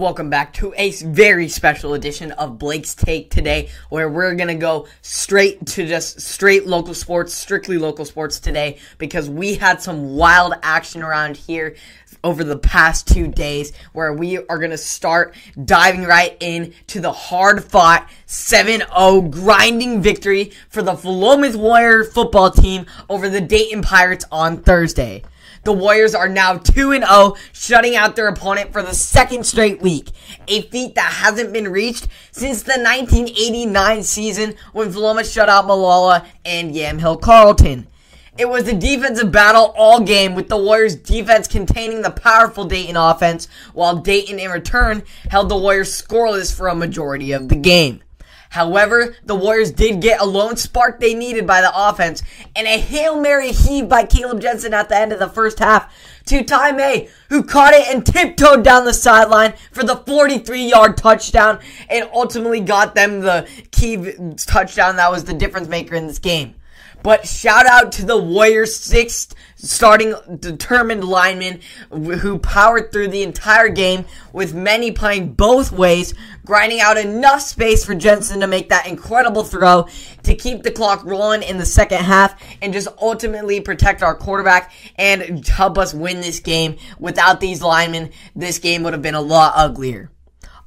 Welcome back to a very special edition of Blake's Take today, where we're gonna go straight to just straight local sports, strictly local sports today, because we had some wild action around here over the past two days, where we are gonna start diving right in to the hard fought 7-0 grinding victory for the Philomath Warrior football team over the Dayton Pirates on Thursday. The Warriors are now 2 0, shutting out their opponent for the second straight week. A feat that hasn't been reached since the 1989 season when Philomath shut out Molalla and Yamhill Carlton. It was a defensive battle all game with the Warriors defense containing the powerful Dayton offense while Dayton in return held the Warriors scoreless for a majority of the game. However, the Warriors did get a lone spark they needed by the offense and a Hail Mary heave by Caleb Jensen at the end of the first half to Ty May, who caught it and tiptoed down the sideline for the 43 yard touchdown and ultimately got them the key touchdown that was the difference maker in this game. But shout out to the Warriors' sixth starting determined lineman who powered through the entire game with many playing both ways, grinding out enough space for Jensen to make that incredible throw to keep the clock rolling in the second half and just ultimately protect our quarterback and help us win this game. Without these linemen, this game would have been a lot uglier.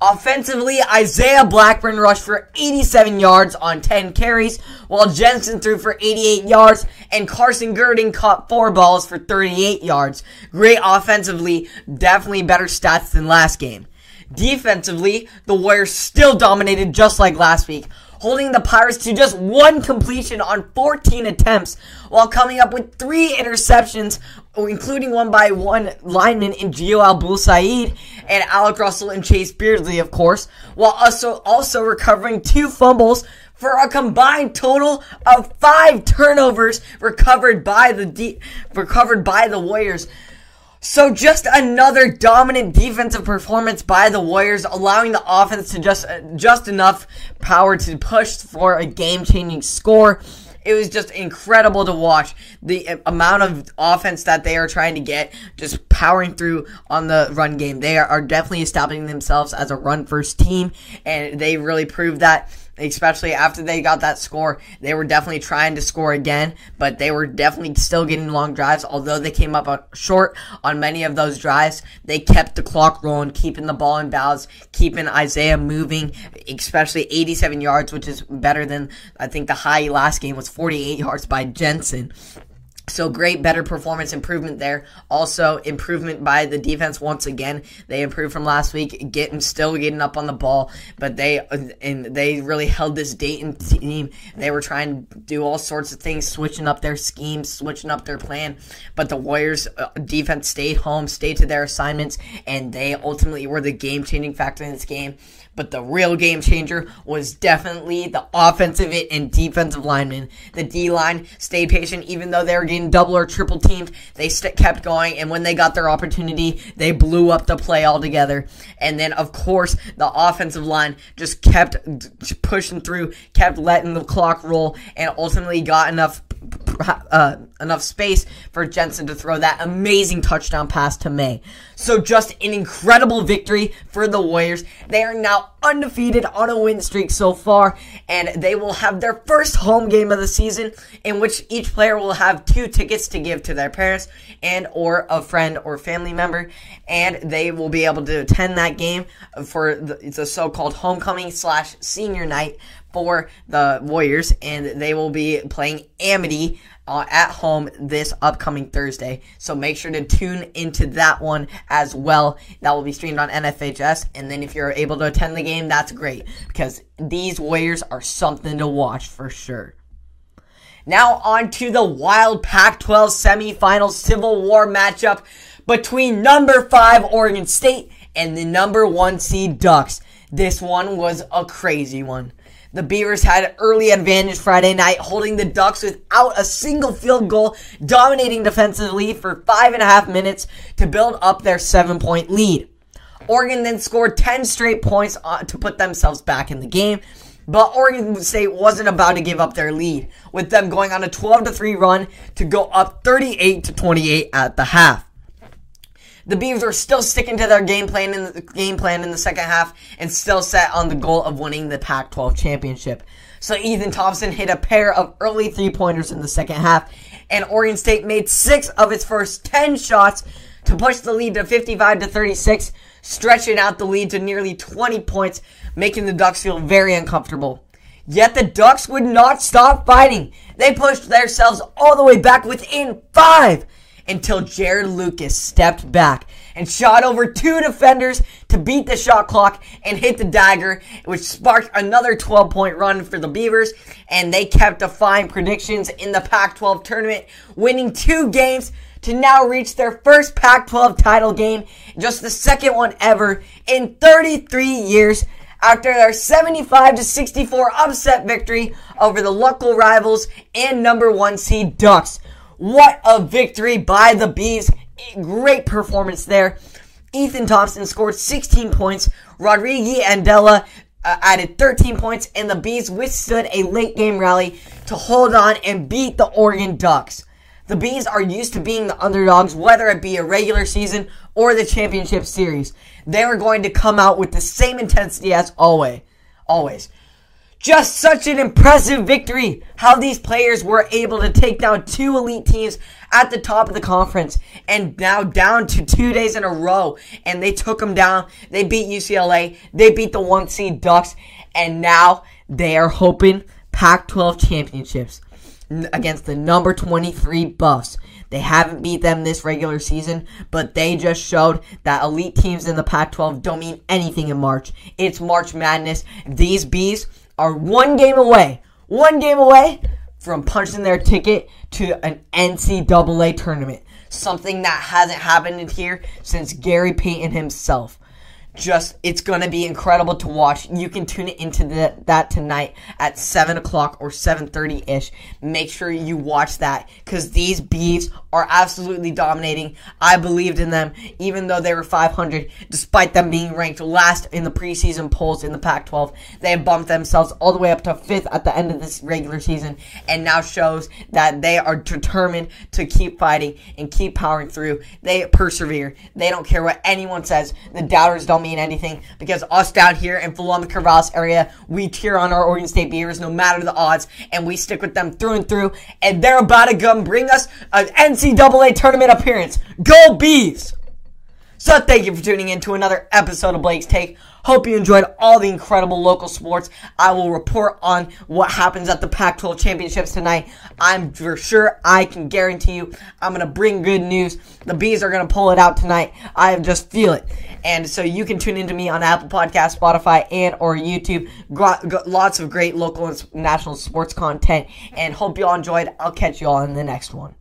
Offensively, Isaiah Blackburn rushed for 87 yards on 10 carries, while Jensen threw for 88 yards, and Carson Girding caught four balls for 38 yards. Great offensively, definitely better stats than last game. Defensively, the Warriors still dominated just like last week, holding the Pirates to just one completion on 14 attempts while coming up with three interceptions, including one by one lineman in Gio Abdul Saeed and Alec Russell and Chase Beardley, of course, while also, also recovering two fumbles for a combined total of five turnovers recovered by the de- recovered by the Warriors. So just another dominant defensive performance by the Warriors, allowing the offense to just uh, just enough power to push for a game-changing score. It was just incredible to watch the uh, amount of offense that they are trying to get, just powering through on the run game. They are, definitely establishing themselves as a run-first team, and they really proved that especially after they got that score. They were definitely trying to score again, but they were definitely still getting long drives. Although they came up short on many of those drives, they kept the clock rolling, keeping the ball in bounds, keeping Isaiah moving, especially 87 yards, which is better than I think the high last game was 48 yards by Jensen. So great, better performance improvement there. Also improvement by the defense once again. They improved from last week, getting still getting up on the ball, but they and they really held this Dayton team. They were trying to do all sorts of things, switching up their schemes, switching up their plan. But the Warriors uh, defense stayed home, stayed to their assignments, and they ultimately were the game changing factor in this game. But the real game changer was definitely the offensive and defensive linemen. The D line stayed patient, even though they were getting double or triple teamed. They st- kept going, and when they got their opportunity, they blew up the play altogether. And then, of course, the offensive line just kept pushing through, kept letting the clock roll, and ultimately got enough uh, enough space for Jensen to throw that amazing touchdown pass to May. So just an incredible victory for the Warriors. They are now undefeated on a win streak so far, and they will have their first home game of the season in which each player will have two tickets to give to their parents and or a friend or family member, and they will be able to attend that game for the, the so-called homecoming slash senior night for the Warriors, and they will be playing Amity uh, at home this upcoming Thursday. So make sure to tune into that one as well. That will be streamed on NFHS. And then if you're able to attend the game, that's great because these Warriors are something to watch for sure. Now on to the wild Pac-12 semifinal Civil War matchup between number 5 Oregon State and the number 1 seed Ducks. This one was a crazy one. The Beavers had an early advantage Friday night, holding the Ducks without a single field goal, dominating defensively for five and a half minutes to build up their seven point lead. Oregon then scored 10 straight points uh, to put themselves back in the game. But Oregon State wasn't about to give up their lead, with them going on a 12 3 run to go up 38 28 at the half. The Beavs were still sticking to their game plan in the game plan in the second half and still set on the goal of winning the Pac-12 championship. So Ethan Thompson hit a pair of early three-pointers in the second half, and Oregon State made six of its first ten shots to push the lead to 55 to 36, stretching out the lead to nearly 20 points, making the Ducks feel very uncomfortable. Yet the Ducks would not stop fighting. They pushed themselves all the way back within five until Jarod Lucas stepped back and shot over two defenders to beat the shot clock and hit the dagger, which sparked another 12 point run for the Beavers. And they kept defying predictions in the Pac 12 tournament, winning two games to now reach their first Pac 12 title game, just the second one ever in 33 years. After their 75 to 64 upset victory over the local rivals and number one seed Ducks. What a victory by the Beavs. Great performance there. Ethan Thompson scored 16 points. Rodrigue Andela uh, added 13 points, and the Beavs withstood a late game rally to hold on and beat the Oregon Ducks. The Beavs are used to being the underdogs, whether it be a regular season or the championship series. They are going to come out with the same intensity as always. Always. Just such an impressive victory. How these players were able to take down two elite teams at the top of the conference and now down to two days in a row. And they took them down. They beat UCLA. They beat the one seed Ducks. And now they are hoping Pac 12 championships against the number 23 Buffs. They haven't beat them this regular season, but they just showed that elite teams in the Pac 12 don't mean anything in March. It's March Madness. These Beavs are one game away, one game away from punching their ticket to an NCAA tournament. Something that hasn't happened here since Gary Payton himself just it's gonna be incredible to watch. You can tune it into the, that tonight at seven o'clock or seven thirty ish. Make sure you watch that because these Beavs are absolutely dominating. I believed in them even though they were 500, despite them being ranked last in the preseason polls in the Pac-12. They have bumped themselves all the way up to fifth at the end of this regular season, and now shows that they are determined to keep fighting and keep powering through. They persevere. They don't care what anyone says. The doubters don't mean anything because us down here in Willamette Corvallis area, we cheer on our Oregon State Beavers no matter the odds, and we stick with them through and through. And they're about to come bring us an NCAA tournament appearance. Go Beavs! So thank you for tuning in to another episode of Blake's Take. Hope you enjoyed all the incredible local sports. I will report on what happens at the Pac-12 championships tonight. I'm for sure I can guarantee you I'm to bring good news. The Beavs are to pull it out tonight. I just feel it. And so you can tune into me on Apple Podcast, Spotify, and or YouTube. Got, got lots of great local and national sports content. And hope you all enjoyed. I'll catch you all in the next one.